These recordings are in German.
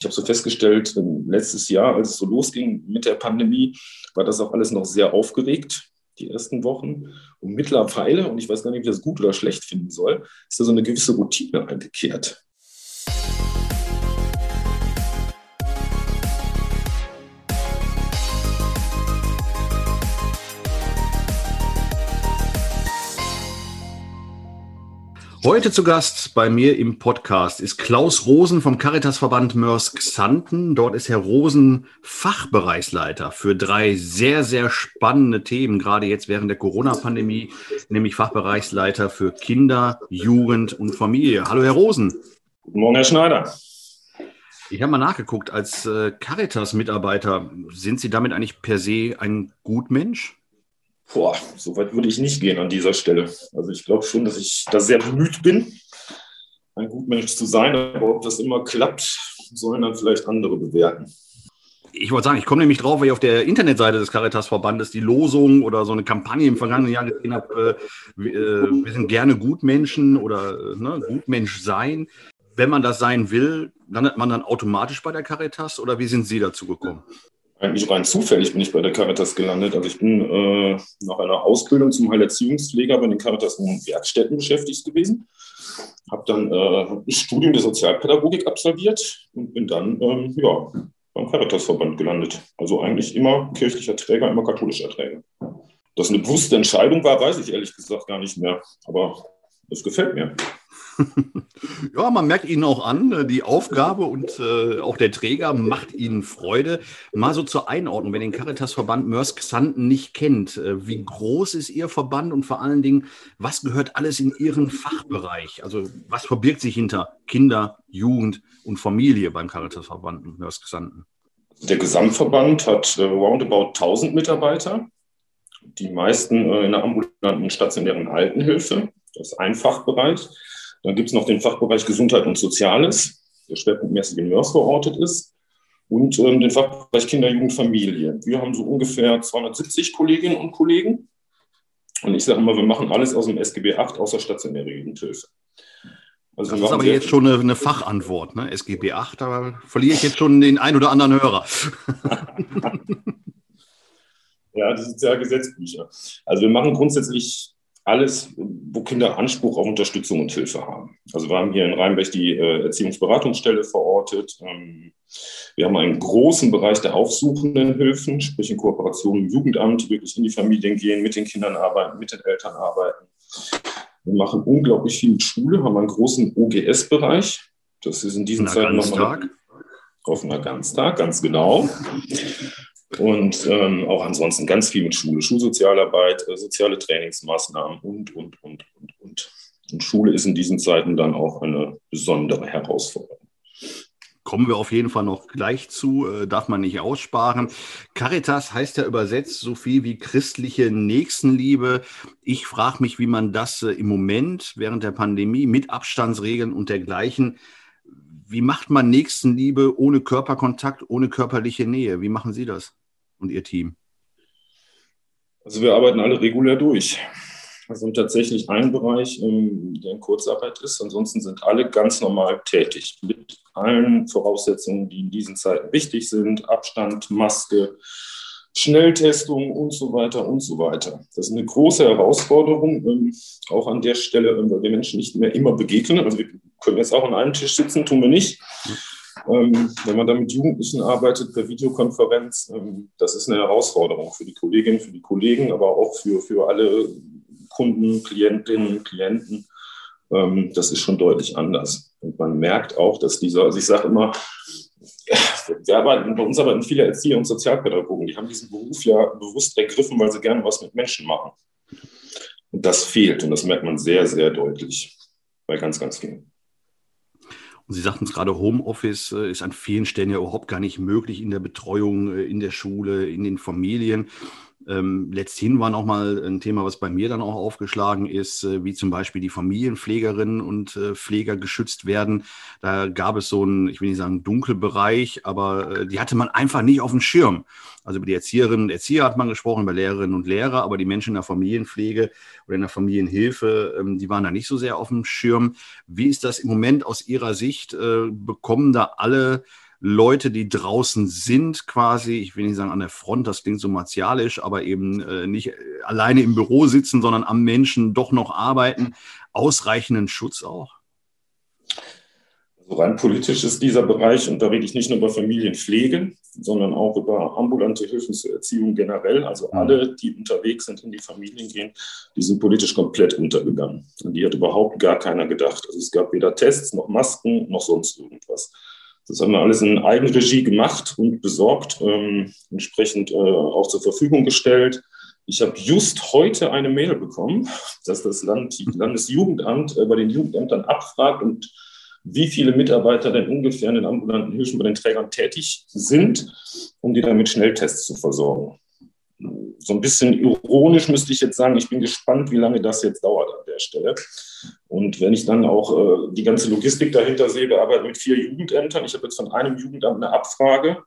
Ich habe so festgestellt, letztes Jahr, als es so losging mit der Pandemie, war das auch alles noch sehr aufgeregt, die ersten Wochen. Und mittlerweile, und ich weiß gar nicht, ob ich das gut oder schlecht finden soll, ist da so eine gewisse Routine eingekehrt. Heute zu Gast bei mir im Podcast ist Klaus Rosen vom Caritasverband Mörs-Xanten. Dort ist Herr Rosen Fachbereichsleiter für drei sehr, sehr spannende Themen, gerade jetzt während der Corona-Pandemie, nämlich Fachbereichsleiter für Kinder, Jugend und Familie. Hallo, Herr Rosen. Guten Morgen, Herr Schneider. Ich habe mal nachgeguckt, als äh, Caritas-Mitarbeiter, sind Sie damit eigentlich per se ein Gutmensch? Boah, so weit würde ich nicht gehen an dieser Stelle. Also ich glaube schon, dass ich da sehr bemüht bin, ein Gutmensch zu sein, aber ob das immer klappt, sollen dann vielleicht andere bewerten. Ich wollte sagen, ich komme nämlich drauf, weil ich auf der Internetseite des Caritas-Verbandes die Losung oder so eine Kampagne im vergangenen Jahr gesehen habe, äh, äh, wir sind gerne Gutmenschen oder äh, ne, Gutmensch sein. Wenn man das sein will, landet man dann automatisch bei der Caritas oder wie sind Sie dazu gekommen? Eigentlich rein zufällig bin ich bei der Caritas gelandet. Also ich bin äh, nach einer Ausbildung zum Heilerziehungspfleger bei den Caritas Werkstätten beschäftigt gewesen. Habe dann äh, ein Studium der Sozialpädagogik absolviert und bin dann ähm, ja, beim Caritasverband gelandet. Also eigentlich immer kirchlicher Träger, immer katholischer Träger. Dass eine bewusste Entscheidung war, weiß ich ehrlich gesagt gar nicht mehr. Aber es gefällt mir. ja, man merkt Ihnen auch an, äh, die Aufgabe und äh, auch der Träger macht Ihnen Freude. Mal so zur Einordnung, wenn den Caritas-Verband Mörs-Xanten nicht kennt, äh, wie groß ist Ihr Verband und vor allen Dingen, was gehört alles in Ihren Fachbereich? Also was verbirgt sich hinter Kinder, Jugend und Familie beim Caritas-Verband Mörs-Xanten? Der Gesamtverband hat äh, roundabout 1000 Mitarbeiter, die meisten äh, in der ambulanten stationären Altenhilfe. Das ist ein Fachbereich. Dann gibt es noch den Fachbereich Gesundheit und Soziales, der schwerpunktmäßig in Mörs verortet ist. Und ähm, den Fachbereich Kinder, Jugend, Familie. Wir haben so ungefähr 270 Kolleginnen und Kollegen. Und ich sage immer, wir machen alles aus dem SGB 8, außer stationäre Jugendhilfe. Also das ist aber jetzt schon eine, eine Fachantwort, ne? SGB 8, da verliere ich jetzt schon den ein oder anderen Hörer. ja, das sind ja Gesetzbücher. Also wir machen grundsätzlich alles, wo Kinder Anspruch auf Unterstützung und Hilfe haben. Also wir haben hier in Rheinberg die äh, Erziehungsberatungsstelle verortet. Ähm, wir haben einen großen Bereich der aufsuchenden Hilfen, sprich in Kooperation mit dem Jugendamt, die wirklich in die Familien gehen, mit den Kindern arbeiten, mit den Eltern arbeiten. Wir machen unglaublich viel mit Schule, haben einen großen OGS-Bereich. Das ist in diesen Zeiten nochmal auf einer Ganztag, ganz genau. Und ähm, auch ansonsten ganz viel mit Schule, Schulsozialarbeit, äh, soziale Trainingsmaßnahmen und, und, und, und, und. Und Schule ist in diesen Zeiten dann auch eine besondere Herausforderung. Kommen wir auf jeden Fall noch gleich zu, äh, darf man nicht aussparen. Caritas heißt ja übersetzt so viel wie christliche Nächstenliebe. Ich frage mich, wie man das äh, im Moment während der Pandemie mit Abstandsregeln und dergleichen, wie macht man Nächstenliebe ohne Körperkontakt, ohne körperliche Nähe? Wie machen Sie das? Und Ihr Team? Also wir arbeiten alle regulär durch. Also tatsächlich ein Bereich, ähm, der in Kurzarbeit ist. Ansonsten sind alle ganz normal tätig mit allen Voraussetzungen, die in diesen Zeiten wichtig sind. Abstand, Maske, Schnelltestung und so weiter und so weiter. Das ist eine große Herausforderung, ähm, auch an der Stelle, ähm, weil wir Menschen nicht mehr immer begegnen. Also wir können jetzt auch an einem Tisch sitzen, tun wir nicht. Ähm, wenn man da mit Jugendlichen arbeitet per Videokonferenz, ähm, das ist eine Herausforderung für die Kolleginnen, für die Kollegen, aber auch für, für alle Kunden, Klientinnen, Klienten. Ähm, das ist schon deutlich anders. Und man merkt auch, dass dieser, also ich sage immer, wir arbeiten, bei uns arbeiten viele Erzieher und Sozialpädagogen, die haben diesen Beruf ja bewusst ergriffen, weil sie gerne was mit Menschen machen. Und das fehlt und das merkt man sehr, sehr deutlich bei ganz, ganz vielen. Sie sagten es gerade, Homeoffice äh, ist an vielen Stellen ja überhaupt gar nicht möglich in der Betreuung, äh, in der Schule, in den Familien. Ähm, letzthin war noch mal ein Thema, was bei mir dann auch aufgeschlagen ist, äh, wie zum Beispiel die Familienpflegerinnen und äh, Pfleger geschützt werden. Da gab es so einen, ich will nicht sagen Dunkelbereich, aber äh, die hatte man einfach nicht auf dem Schirm. Also über die Erzieherinnen und Erzieher hat man gesprochen, über Lehrerinnen und Lehrer, aber die Menschen in der Familienpflege oder in der Familienhilfe, ähm, die waren da nicht so sehr auf dem Schirm. Wie ist das im Moment aus Ihrer Sicht? Äh, bekommen da alle Leute, die draußen sind, quasi, ich will nicht sagen an der Front, das klingt so martialisch, aber eben äh, nicht äh, alleine im Büro sitzen, sondern am Menschen doch noch arbeiten, ausreichenden Schutz auch? Also rein politisch ist dieser Bereich, und da rede ich nicht nur über Familienpflege, sondern auch über ambulante Hilfen zur Erziehung generell. Also mhm. alle, die unterwegs sind, in die Familien gehen, die sind politisch komplett untergegangen. An die hat überhaupt gar keiner gedacht. Also es gab weder Tests noch Masken noch sonst irgendwas. Das haben wir alles in Eigenregie gemacht und besorgt, ähm, entsprechend äh, auch zur Verfügung gestellt. Ich habe just heute eine Mail bekommen, dass das Land, Landesjugendamt äh, bei den Jugendämtern abfragt und wie viele Mitarbeiter denn ungefähr in den ambulanten Hilfen bei den Trägern tätig sind, um die dann mit Schnelltests zu versorgen. So ein bisschen ironisch müsste ich jetzt sagen, ich bin gespannt, wie lange das jetzt dauert Stelle. Und wenn ich dann auch äh, die ganze Logistik dahinter sehe, wir arbeiten mit vier Jugendämtern. Ich habe jetzt von einem Jugendamt eine Abfrage.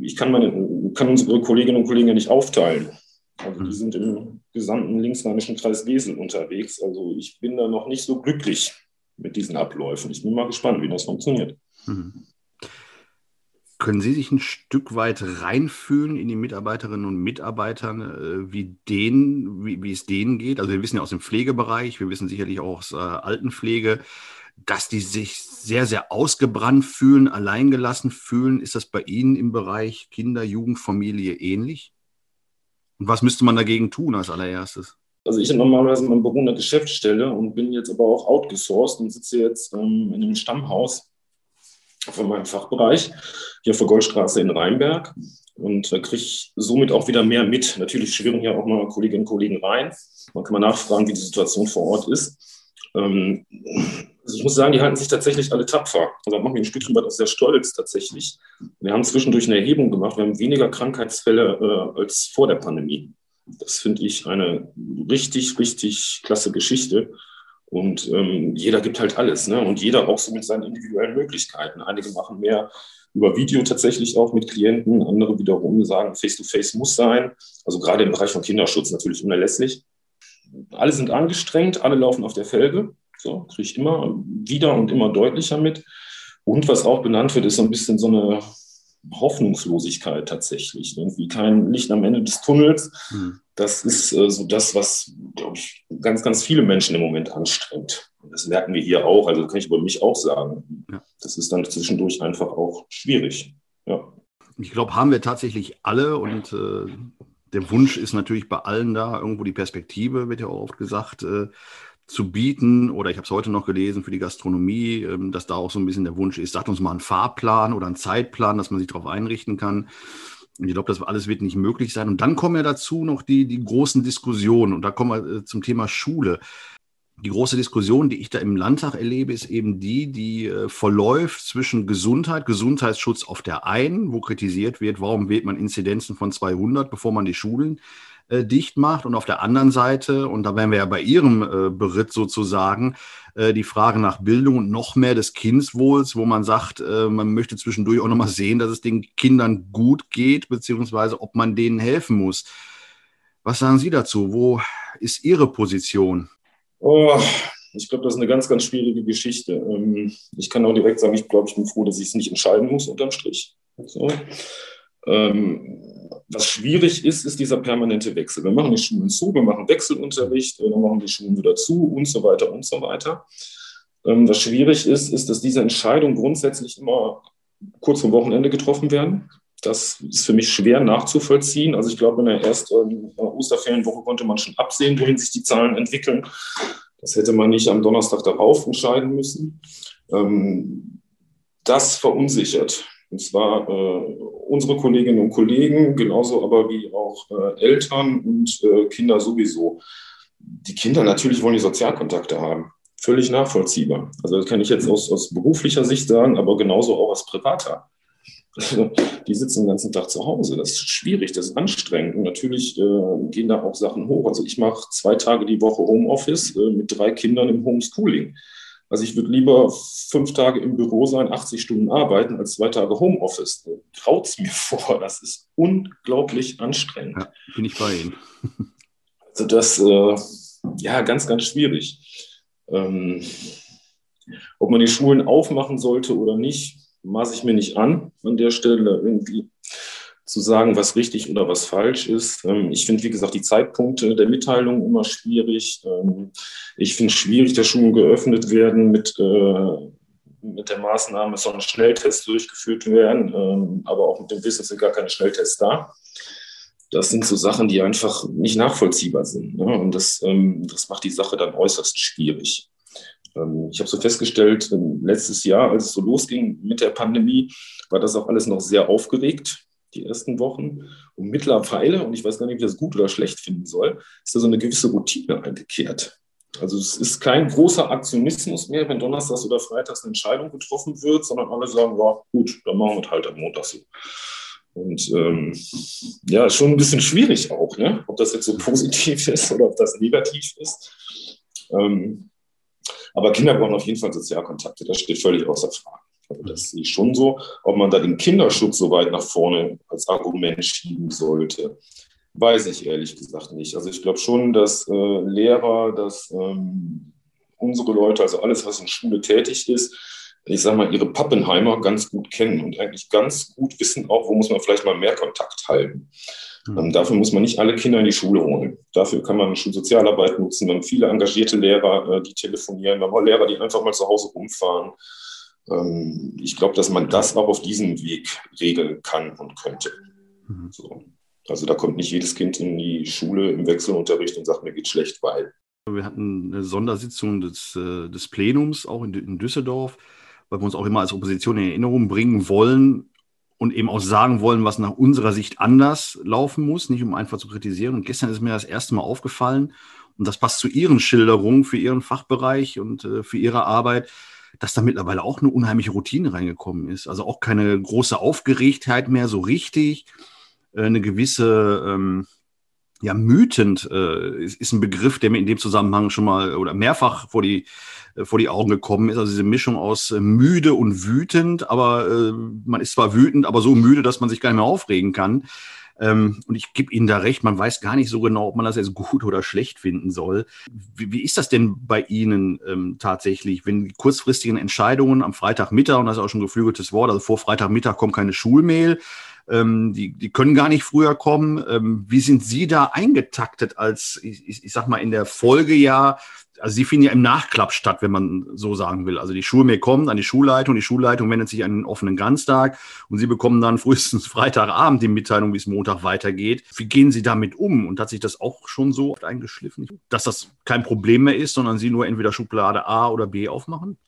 Ich kann, meine, kann unsere Kolleginnen und Kollegen ja nicht aufteilen. Also die sind im gesamten linksrheinischen Kreis Wesel unterwegs. Also ich bin da noch nicht so glücklich mit diesen Abläufen. Ich bin mal gespannt, wie das funktioniert. Mhm. Können Sie sich ein Stück weit reinfühlen in die Mitarbeiterinnen und Mitarbeiter, äh, wie, denen, wie, wie es denen geht? Also wir wissen ja aus dem Pflegebereich, wir wissen sicherlich auch aus äh, Altenpflege, dass die sich sehr, sehr ausgebrannt fühlen, alleingelassen fühlen. Ist das bei Ihnen im Bereich Kinder, Jugend, Familie ähnlich? Und was müsste man dagegen tun als allererstes? Also ich habe normalerweise mein Büro in der Geschäftsstelle und bin jetzt aber auch outgesourced und sitze jetzt ähm, in einem Stammhaus von meinem Fachbereich hier vor Goldstraße in Rheinberg und da kriege somit auch wieder mehr mit. Natürlich schwirren hier auch mal Kolleginnen und Kollegen rein. Man kann mal nachfragen, wie die Situation vor Ort ist. Ähm, also ich muss sagen, die halten sich tatsächlich alle tapfer. Also da machen wir ein Stückchen weit auch sehr stolz tatsächlich. Wir haben zwischendurch eine Erhebung gemacht. Wir haben weniger Krankheitsfälle äh, als vor der Pandemie. Das finde ich eine richtig, richtig klasse Geschichte. Und ähm, jeder gibt halt alles, ne? Und jeder auch so mit seinen individuellen Möglichkeiten. Einige machen mehr über Video tatsächlich auch mit Klienten, andere wiederum sagen, Face-to-Face -face muss sein. Also gerade im Bereich von Kinderschutz natürlich unerlässlich. Alle sind angestrengt, alle laufen auf der Felge. So, kriege ich immer wieder und immer deutlicher mit. Und was auch benannt wird, ist so ein bisschen so eine Hoffnungslosigkeit tatsächlich. Irgendwie kein Licht am Ende des Tunnels. Mhm. Das ist äh, so das, was, glaube ich, ganz, ganz viele Menschen im Moment anstrengt. Und das merken wir hier auch. Also kann ich über mich auch sagen. Ja. Das ist dann zwischendurch einfach auch schwierig. Ja. Ich glaube, haben wir tatsächlich alle und äh, der Wunsch ist natürlich bei allen da, irgendwo die Perspektive, wird ja auch oft gesagt, äh, zu bieten. Oder ich habe es heute noch gelesen für die Gastronomie, ähm, dass da auch so ein bisschen der Wunsch ist, sagt uns mal einen Fahrplan oder einen Zeitplan, dass man sich darauf einrichten kann. Ich glaube, das alles wird nicht möglich sein. Und dann kommen ja dazu noch die, die großen Diskussionen. Und da kommen wir äh, zum Thema Schule. Die große Diskussion, die ich da im Landtag erlebe, ist eben die, die äh, verläuft zwischen Gesundheit, Gesundheitsschutz auf der einen, wo kritisiert wird, warum wählt man Inzidenzen von 200, bevor man die Schulen äh, dicht macht. Und auf der anderen Seite, und da wären wir ja bei Ihrem äh, Beritt sozusagen, äh, die Frage nach Bildung und noch mehr des Kindswohls, wo man sagt, äh, man möchte zwischendurch auch nochmal sehen, dass es den Kindern gut geht, beziehungsweise ob man denen helfen muss. Was sagen Sie dazu? Wo ist Ihre Position? Oh, ich glaube, das ist eine ganz, ganz schwierige Geschichte. Ähm, ich kann auch direkt sagen, ich glaube, ich bin froh, dass ich es nicht entscheiden muss unterm Strich. So. Ähm, was schwierig ist, ist dieser permanente Wechsel. Wir machen die Schulen zu, wir machen Wechselunterricht, dann machen die Schulen wieder zu und so weiter und so weiter. Ähm, was schwierig ist, ist, dass diese Entscheidungen grundsätzlich immer kurz vor Wochenende getroffen werden. Das ist für mich schwer nachzuvollziehen. Also ich glaube, in der ersten Osterferienwoche konnte man schon absehen, wohin sich die Zahlen entwickeln. Das hätte man nicht am Donnerstag darauf entscheiden müssen. Ähm, das verunsichert. Und zwar äh, unsere Kolleginnen und Kollegen, genauso aber wie auch äh, Eltern und äh, Kinder sowieso. Die Kinder natürlich wollen die Sozialkontakte haben. Völlig nachvollziehbar. Also das kann ich jetzt aus, aus beruflicher Sicht sagen, aber genauso auch als privater. die sitzen den ganzen Tag zu Hause. Das ist schwierig, das ist anstrengend. Und natürlich äh, gehen da auch Sachen hoch. Also ich mache zwei Tage die Woche Homeoffice äh, mit drei Kindern im Homeschooling. Also ich würde lieber fünf Tage im Büro sein, 80 Stunden arbeiten, als zwei Tage Homeoffice. Traut es mir vor, das ist unglaublich anstrengend. Ja, bin ich bei Ihnen. Also das, äh, ja, ganz, ganz schwierig. Ähm, ob man die Schulen aufmachen sollte oder nicht, maße ich mir nicht an, an der Stelle irgendwie zu sagen, was richtig oder was falsch ist. Ähm, ich finde, wie gesagt, die Zeitpunkte der Mitteilung immer schwierig. Ähm, ich finde es schwierig, dass Schulen geöffnet werden mit, äh, mit der Maßnahme, es sollen Schnelltests durchgeführt werden, ähm, aber auch mit dem Wissen sind gar keine Schnelltests da. Das sind so Sachen, die einfach nicht nachvollziehbar sind. Ne? Und das, das macht die Sache dann äußerst schwierig. Ich habe so festgestellt, letztes Jahr, als es so losging mit der Pandemie, war das auch alles noch sehr aufgeregt die ersten Wochen. Und mittlerweile, und ich weiß gar nicht, ob ich das gut oder schlecht finden soll, ist da so eine gewisse Routine eingekehrt. Also es ist kein großer Aktionismus mehr, wenn donnerstags oder freitags eine Entscheidung getroffen wird, sondern alle sagen, ja, gut, dann machen wir es halt am Montag so. Und ähm, ja, schon ein bisschen schwierig auch, ne? ob das jetzt so positiv ist oder ob das negativ ist. Ähm, aber Kinder brauchen auf jeden Fall Sozialkontakte, das steht völlig außer Frage. Das sehe ich schon so. Ob man da den Kinderschutz so weit nach vorne als Argument schieben sollte, weiß ich ehrlich gesagt nicht. Also ich glaube schon, dass äh, Lehrer, dass ähm, unsere Leute, also alles, was in Schule tätig ist, ich sage mal, ihre Pappenheimer ganz gut kennen und eigentlich ganz gut wissen auch, wo muss man vielleicht mal mehr Kontakt halten. Mhm. Ähm, dafür muss man nicht alle Kinder in die Schule holen. Dafür kann man Schulsozialarbeit nutzen. Wir haben viele engagierte Lehrer, äh, die telefonieren. Wir haben auch Lehrer, die einfach mal zu Hause rumfahren. Ähm, ich glaube, dass man das auch auf diesem Weg regeln kann und könnte. Mhm. So. Also da kommt nicht jedes Kind in die Schule im Wechselunterricht und sagt, mir geht schlecht, weil. Wir hatten eine Sondersitzung des, äh, des Plenums auch in, in Düsseldorf, weil wir uns auch immer als Opposition in Erinnerung bringen wollen, und eben auch sagen wollen, was nach unserer Sicht anders laufen muss, nicht um einfach zu kritisieren. Und gestern ist mir das erste Mal aufgefallen, und das passt zu Ihren Schilderungen für Ihren Fachbereich und äh, für Ihre Arbeit, dass da mittlerweile auch eine unheimliche Routine reingekommen ist. Also auch keine große Aufgeregtheit mehr so richtig, äh, eine gewisse, ähm, ja, mütend äh, ist, ist, ein Begriff, der mir in dem Zusammenhang schon mal oder mehrfach vor die, äh, vor die Augen gekommen ist. Also diese Mischung aus äh, müde und wütend, aber äh, man ist zwar wütend, aber so müde, dass man sich gar nicht mehr aufregen kann. Ähm, und ich gebe Ihnen da recht, man weiß gar nicht so genau, ob man das jetzt gut oder schlecht finden soll. Wie, wie ist das denn bei Ihnen ähm, tatsächlich, wenn die kurzfristigen Entscheidungen am Freitagmittag, und das ist auch schon ein geflügeltes Wort, also vor Freitagmittag kommt keine Schulmail, ähm, die, die können gar nicht früher kommen. Ähm, wie sind Sie da eingetaktet als, ich, ich, ich sag mal, in der Folgejahr also sie finden ja im Nachklapp statt, wenn man so sagen will. Also die Schulmail kommt an die Schulleitung, die Schulleitung wendet sich an den offenen Ganztag und sie bekommen dann frühestens Freitagabend die Mitteilung, wie es Montag weitergeht. Wie gehen sie damit um? Und hat sich das auch schon so oft eingeschliffen, dass das kein Problem mehr ist, sondern sie nur entweder Schublade A oder B aufmachen?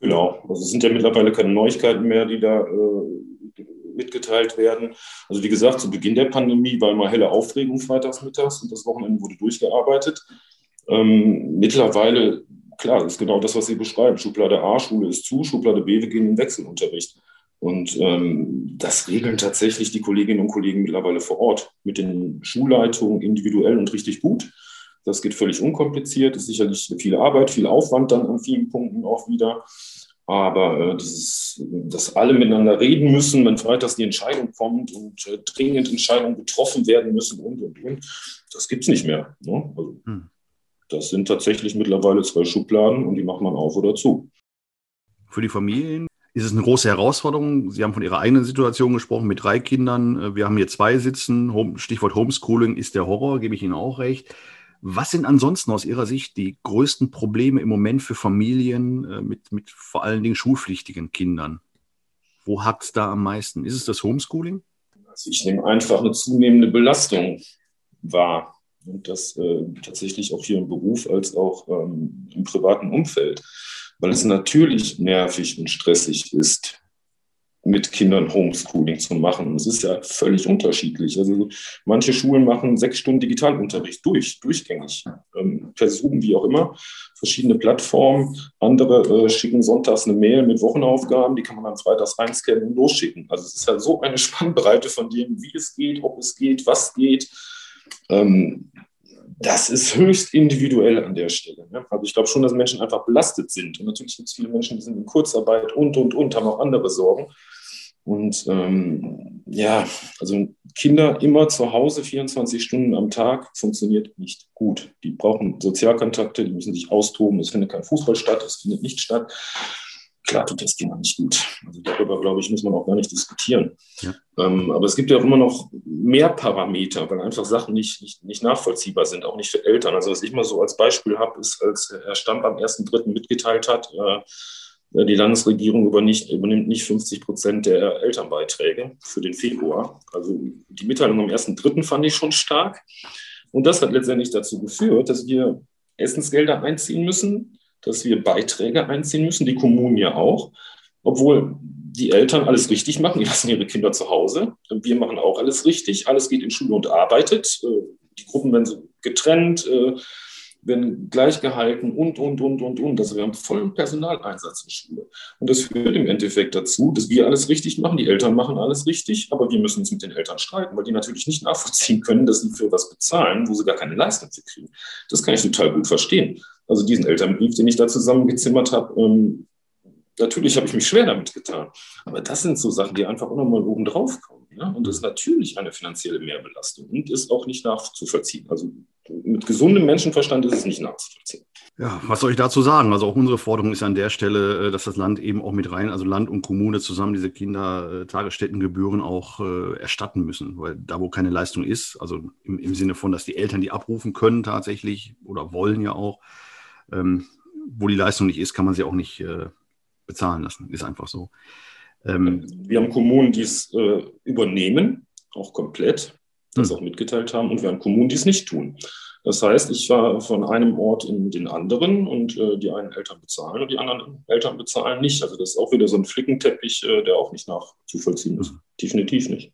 Genau, also es sind ja mittlerweile keine Neuigkeiten mehr, die da äh, mitgeteilt werden. Also wie gesagt, zu Beginn der Pandemie war immer helle Aufregung freitags mittags und das Wochenende wurde durchgearbeitet. Ähm, mittlerweile, klar, das ist genau das, was Sie beschreiben. Schublade A, Schule ist zu, Schublade B, wir gehen in Wechselunterricht. Und ähm, das regeln tatsächlich die Kolleginnen und Kollegen mittlerweile vor Ort mit den Schulleitungen individuell und richtig gut. Das geht völlig unkompliziert, ist sicherlich viel Arbeit, viel Aufwand dann an vielen Punkten auch wieder. Aber äh, dieses, dass alle miteinander reden müssen, wenn freitags die Entscheidung kommt und äh, dringend Entscheidungen getroffen werden müssen und, und, und, das gibt es nicht mehr. Ne? Also, hm. Das sind tatsächlich mittlerweile zwei Schubladen und die macht man auf oder zu. Für die Familien ist es eine große Herausforderung. Sie haben von Ihrer eigenen Situation gesprochen mit drei Kindern. Wir haben hier zwei sitzen. Stichwort Homeschooling ist der Horror, gebe ich Ihnen auch recht. Was sind ansonsten aus Ihrer Sicht die größten Probleme im Moment für Familien äh, mit, mit vor allen Dingen schulpflichtigen Kindern? Wo hakt es da am meisten? Ist es das Homeschooling? Also ich nehme einfach eine zunehmende Belastung wahr und das äh, tatsächlich auch hier im Beruf als auch ähm, im privaten Umfeld, weil es natürlich nervig und stressig ist, mit Kindern Homeschooling zu machen. Und es ist ja völlig unterschiedlich. Also manche Schulen machen sechs Stunden Digitalunterricht durch, durchgängig, ähm, per Zoom, wie auch immer, verschiedene Plattformen. Andere äh, schicken sonntags eine Mail mit Wochenaufgaben, die kann man dann freitags einscannen und losschicken. Also es ist ja so eine Spannbreite von dem, wie es geht, ob es geht, was geht. Ähm, das ist höchst individuell an der Stelle. Ne? Also ich glaube schon, dass Menschen einfach belastet sind. Und natürlich gibt es viele Menschen, die sind in Kurzarbeit und, und, und, haben auch andere Sorgen. Und ähm, ja, also Kinder immer zu Hause 24 Stunden am Tag funktioniert nicht gut. Die brauchen Sozialkontakte, die müssen sich austoben. Es findet kein Fußball statt, es findet nicht statt. Klar tut das Thema nicht gut. Also darüber, glaube ich, muss man auch gar nicht diskutieren. Ja. Ähm, aber es gibt ja auch immer noch mehr Parameter, weil einfach Sachen nicht, nicht, nicht nachvollziehbar sind, auch nicht für Eltern. Also was ich mal so als Beispiel habe, ist, als Herr Stamp am 1.3. mitgeteilt hat, äh, die Landesregierung übernimmt nicht 50 Prozent der Elternbeiträge für den Februar. Also die Mitteilung am 1.3. fand ich schon stark. Und das hat letztendlich dazu geführt, dass wir Essensgelder einziehen müssen, dass wir Beiträge einziehen müssen, die Kommunen ja auch, obwohl die Eltern alles richtig machen, die lassen ihre Kinder zu Hause. Wir machen auch alles richtig, alles geht in Schule und arbeitet. Äh, die Gruppen werden getrennt, äh, werden gleich gehalten und, und, und, und, und. Also wir haben vollen Personaleinsatz in Schule. Und das führt im Endeffekt dazu, dass wir alles richtig machen, die Eltern machen alles richtig, aber wir müssen uns mit den Eltern streiten, weil die natürlich nicht nachvollziehen können, dass sie für was bezahlen, wo sie gar keine Leistung für kriegen. Das kann ich total gut verstehen. Also diesen Elternbrief, den ich da zusammengezimmert habe, ähm, natürlich habe ich mich schwer damit getan. Aber das sind so Sachen, die einfach auch nochmal oben drauf kommen. Ja? Und das ist natürlich eine finanzielle Mehrbelastung und ist auch nicht nachzuvollziehen. Also mit gesundem Menschenverstand ist es nicht nachzuvollziehen. Ja, was soll ich dazu sagen? Also auch unsere Forderung ist an der Stelle, äh, dass das Land eben auch mit rein, also Land und Kommune zusammen diese Kindertagesstättengebühren auch äh, erstatten müssen. Weil da, wo keine Leistung ist, also im, im Sinne von, dass die Eltern die abrufen können tatsächlich oder wollen ja auch, ähm, wo die Leistung nicht ist, kann man sie auch nicht äh, bezahlen lassen. Ist einfach so. Ähm, wir haben Kommunen, die es äh, übernehmen, auch komplett, das hm. auch mitgeteilt haben, und wir haben Kommunen, die es nicht tun. Das heißt, ich war von einem Ort in den anderen und äh, die einen Eltern bezahlen und die anderen Eltern bezahlen nicht. Also das ist auch wieder so ein Flickenteppich, äh, der auch nicht nachzuvollziehen ist. Mhm. Definitiv nicht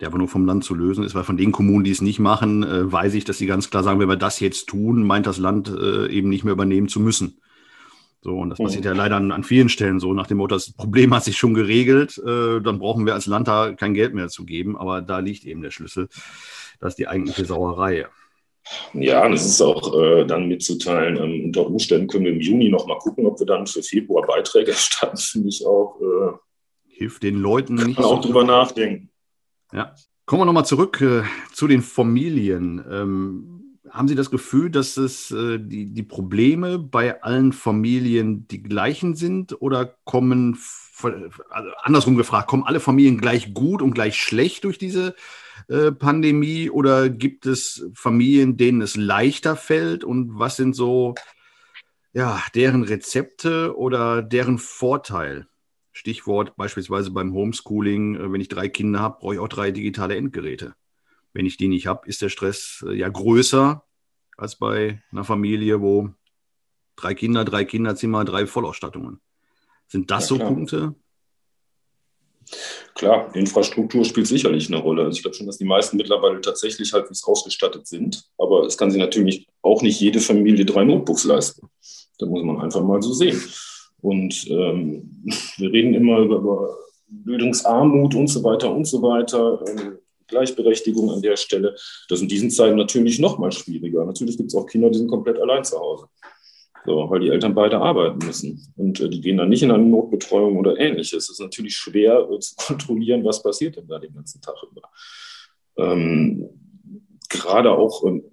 der aber nur vom Land zu lösen ist, weil von den Kommunen, die es nicht machen, äh, weiß ich, dass sie ganz klar sagen, wenn wir das jetzt tun, meint das Land äh, eben nicht mehr übernehmen zu müssen. So, und das mhm. passiert ja leider an, an, vielen Stellen so, nach dem Motto, das Problem hat sich schon geregelt, äh, dann brauchen wir als Land da kein Geld mehr zu geben, aber da liegt eben der Schlüssel. Das ist die eigentliche Sauerei. Ja, und es ist auch äh, dann mitzuteilen, ähm, unter Umständen können wir im Juni nochmal gucken, ob wir dann für Februar Beiträge erstatten, finde ich auch. Äh, Hilft den Leuten nicht. Kann auch so drüber nachdenken. Ja. Kommen wir nochmal zurück äh, zu den Familien. Ähm, haben Sie das Gefühl, dass es äh, die, die Probleme bei allen Familien die gleichen sind oder kommen, also andersrum gefragt, kommen alle Familien gleich gut und gleich schlecht durch diese äh, Pandemie oder gibt es Familien, denen es leichter fällt und was sind so ja, deren Rezepte oder deren Vorteil? Stichwort beispielsweise beim Homeschooling, äh, wenn ich drei Kinder habe, brauche ich auch drei digitale Endgeräte. Wenn ich die nicht habe, ist der Stress äh, ja größer als bei einer Familie, wo drei Kinder, drei Kinderzimmer, drei Vollausstattungen. Sind das ja, so Punkte? Klar, Infrastruktur spielt sicherlich eine Rolle. Also ich glaube schon, dass die meisten mittlerweile tatsächlich halbwegs ausgestattet sind. Aber es kann sich natürlich auch nicht jede Familie drei Notebooks leisten. Da muss man einfach mal so sehen. Und ähm, wir reden immer über, über, Bildungsarmut und so weiter und so weiter. Ähm, Gleichberechtigung an der Stelle. Das ist in diesen Zeiten natürlich noch mal schwieriger. Natürlich gibt es auch Kinder, die sind komplett allein zu Hause. So, weil die Eltern beide arbeiten müssen. Und äh, die gehen dann nicht in eine Notbetreuung oder ähnliches. Es ist natürlich schwer äh, zu kontrollieren, was passiert denn da den ganzen Tag über. Ähm, gerade auch ähm,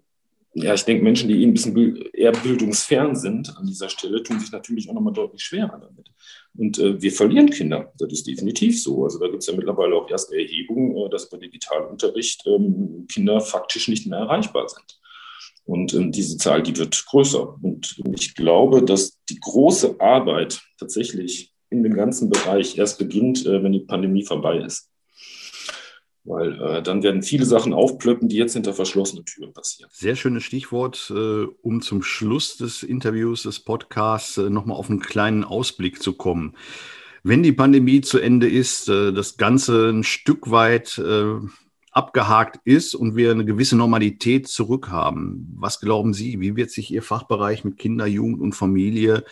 ja, ich denke, Menschen, die eh ein bisschen eher bildungsfern sind an dieser Stelle, tun sich natürlich auch nochmal deutlich schwerer damit. Und äh, wir verlieren Kinder, das ist definitiv so. Also da gibt es ja mittlerweile auch erste Erhebungen, äh, dass bei Digitalunterricht ähm, Kinder faktisch nicht mehr erreichbar sind. Und ähm, diese Zahl, die wird größer. Und ich glaube, dass die große Arbeit tatsächlich in dem ganzen Bereich erst beginnt, äh, wenn die Pandemie vorbei ist. Weil äh, dann werden viele Sachen aufplöppen, die jetzt hinter verschlossenen Türen passieren. Sehr schönes Stichwort, äh, um zum Schluss des Interviews, des Podcasts äh, nochmal auf einen kleinen Ausblick zu kommen. Wenn die Pandemie zu Ende ist, äh, das Ganze ein Stück weit äh, abgehakt ist und wir eine gewisse Normalität zurückhaben, was glauben Sie, wie wird sich Ihr Fachbereich mit Kinder, Jugend und Familie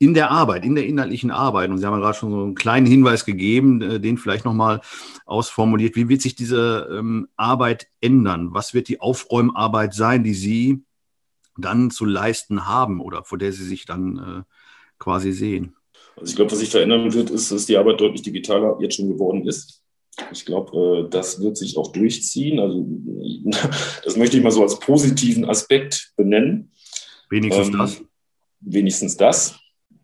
in der Arbeit, in der inhaltlichen Arbeit, und Sie haben ja gerade schon so einen kleinen Hinweis gegeben, äh, den vielleicht nochmal ausformuliert, wie wird sich diese ähm, Arbeit ändern? Was wird die Aufräumarbeit sein, die Sie dann zu leisten haben oder vor der Sie sich dann äh, quasi sehen? Also ich glaube, was sich verändern wird, ist, dass die Arbeit deutlich digitaler jetzt schon geworden ist. Ich glaube, äh, das wird sich auch durchziehen. Also das möchte ich mal so als positiven Aspekt benennen. Wenigstens ähm, das. Wenigstens das.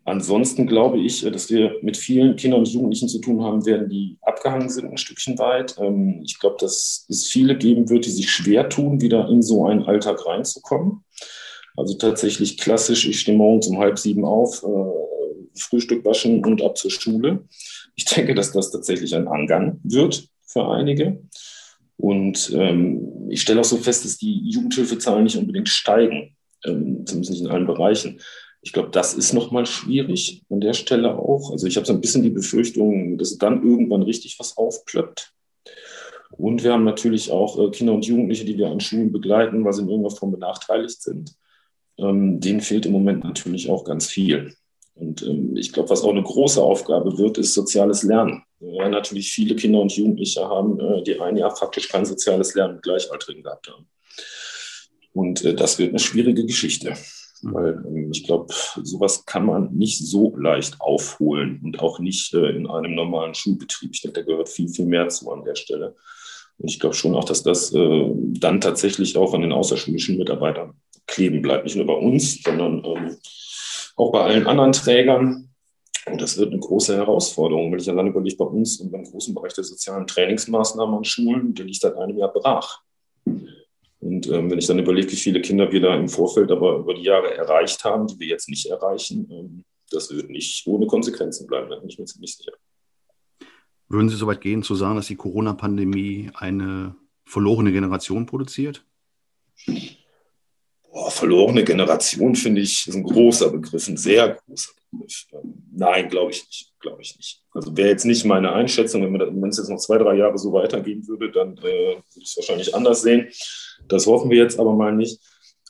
Ansonsten glaube ich, dass wir mit vielen Kindern und Jugendlichen zu tun haben werden, die abgehangen sind ein Stückchen weit. Ähm, ich glaube, dass es viele geben wird, die sich schwer tun, wieder in so einen Alltag reinzukommen. Also tatsächlich klassisch, ich stehe morgens um halb sieben auf, äh, Frühstück waschen und ab zur Schule. Ich denke, dass das tatsächlich ein Angang wird für einige. Und ähm, ich stelle auch so fest, dass die Jugendhilfezahlen nicht unbedingt steigen, ähm, zumindest nicht in allen Bereichen. Ich glaube, das ist nochmal schwierig an der Stelle auch. Also ich habe so ein bisschen die Befürchtung, dass dann irgendwann richtig was aufplöppt. Und wir haben natürlich auch äh, Kinder und Jugendliche, die wir an Schulen begleiten, weil sie in irgendeiner Form benachteiligt sind. Ähm, denen fehlt im Moment natürlich auch ganz viel. Und ähm, ich glaube, was auch eine große Aufgabe wird, ist soziales Lernen. Ja, natürlich viele Kinder und Jugendliche haben, äh, die ein Jahr faktisch kein soziales Lernen mit Gleichaltrigen gehabt haben. Und äh, das wird eine schwierige Geschichte. Mhm. Weil ähm, ich glaube, sowas kann man nicht so leicht aufholen und auch nicht äh, in einem normalen Schulbetrieb. Ich denke, da gehört viel, viel mehr zu an der Stelle. Und ich glaube schon auch, dass das äh, dann tatsächlich auch an den außerschulischen Mitarbeitern kleben bleibt. Nicht nur bei uns, sondern ähm, auch bei allen anderen Trägern. Und das wird eine große Herausforderung, wenn ich allein überlege, bei uns und beim großen Bereich der sozialen Trainingsmaßnahmen an Schulen, der liegt seit einem Jahr brach. Und ähm, wenn ich dann überlege, wie viele Kinder wir da im Vorfeld aber über die Jahre erreicht haben, die wir jetzt nicht erreichen, ähm, das wird nicht ohne Konsequenzen bleiben, da bin ich mir ziemlich sicher. Würden Sie so weit gehen zu sagen, dass die Corona-Pandemie eine verlorene Generation produziert? Boah, verlorene Generation finde ich ist ein großer Begriff, ein sehr großer Begriff. Ähm, nein, glaube ich nicht, glaube ich nicht. Also wäre jetzt nicht meine Einschätzung, wenn es jetzt noch zwei, drei Jahre so weitergehen würde, dann äh, würde ich es wahrscheinlich anders sehen. Das hoffen wir jetzt aber mal nicht.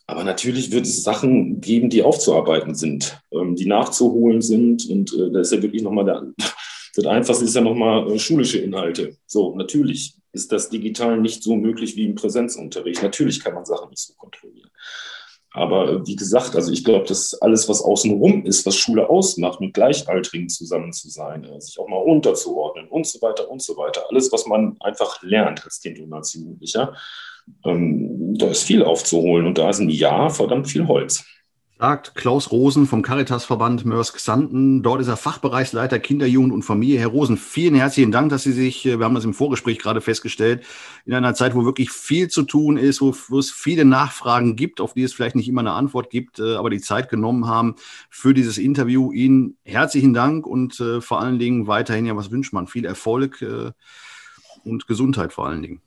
Aber natürlich wird es Sachen geben, die aufzuarbeiten sind, ähm, die nachzuholen sind. Und äh, da ist ja wirklich nochmal der, das Einfachste ist ja nochmal äh, schulische Inhalte. So, natürlich ist das digital nicht so möglich wie im Präsenzunterricht. Natürlich kann man Sachen nicht so kontrollieren. Aber äh, wie gesagt, also ich glaube, dass alles, was außenrum ist, was Schule ausmacht, mit Gleichaltrigen zusammen zu sein, äh, sich auch mal unterzuordnen und so weiter und so weiter. Alles, was man einfach lernt als Kind und als Jugendlicher, ähm, da ist viel aufzuholen und da ist ein Jahr verdammt viel Holz. Sagt Klaus Rosen vom Caritasverband Mörsk-Sanden. Dort ist er Fachbereichsleiter Kinder, Jugend und Familie. Herr Rosen, vielen herzlichen Dank, dass Sie sich, äh, wir haben das im Vorgespräch gerade festgestellt, in einer Zeit, wo wirklich viel zu tun ist, wo, wo es viele Nachfragen gibt, auf die es vielleicht nicht immer eine Antwort gibt, äh, aber die Zeit genommen haben für dieses Interview. Ihnen herzlichen Dank und äh, vor allen Dingen weiterhin, ja, was wünscht man? Viel Erfolg und Gesundheit vor allen Dingen.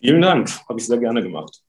Vielen Dank, habe ich sehr gerne gemacht.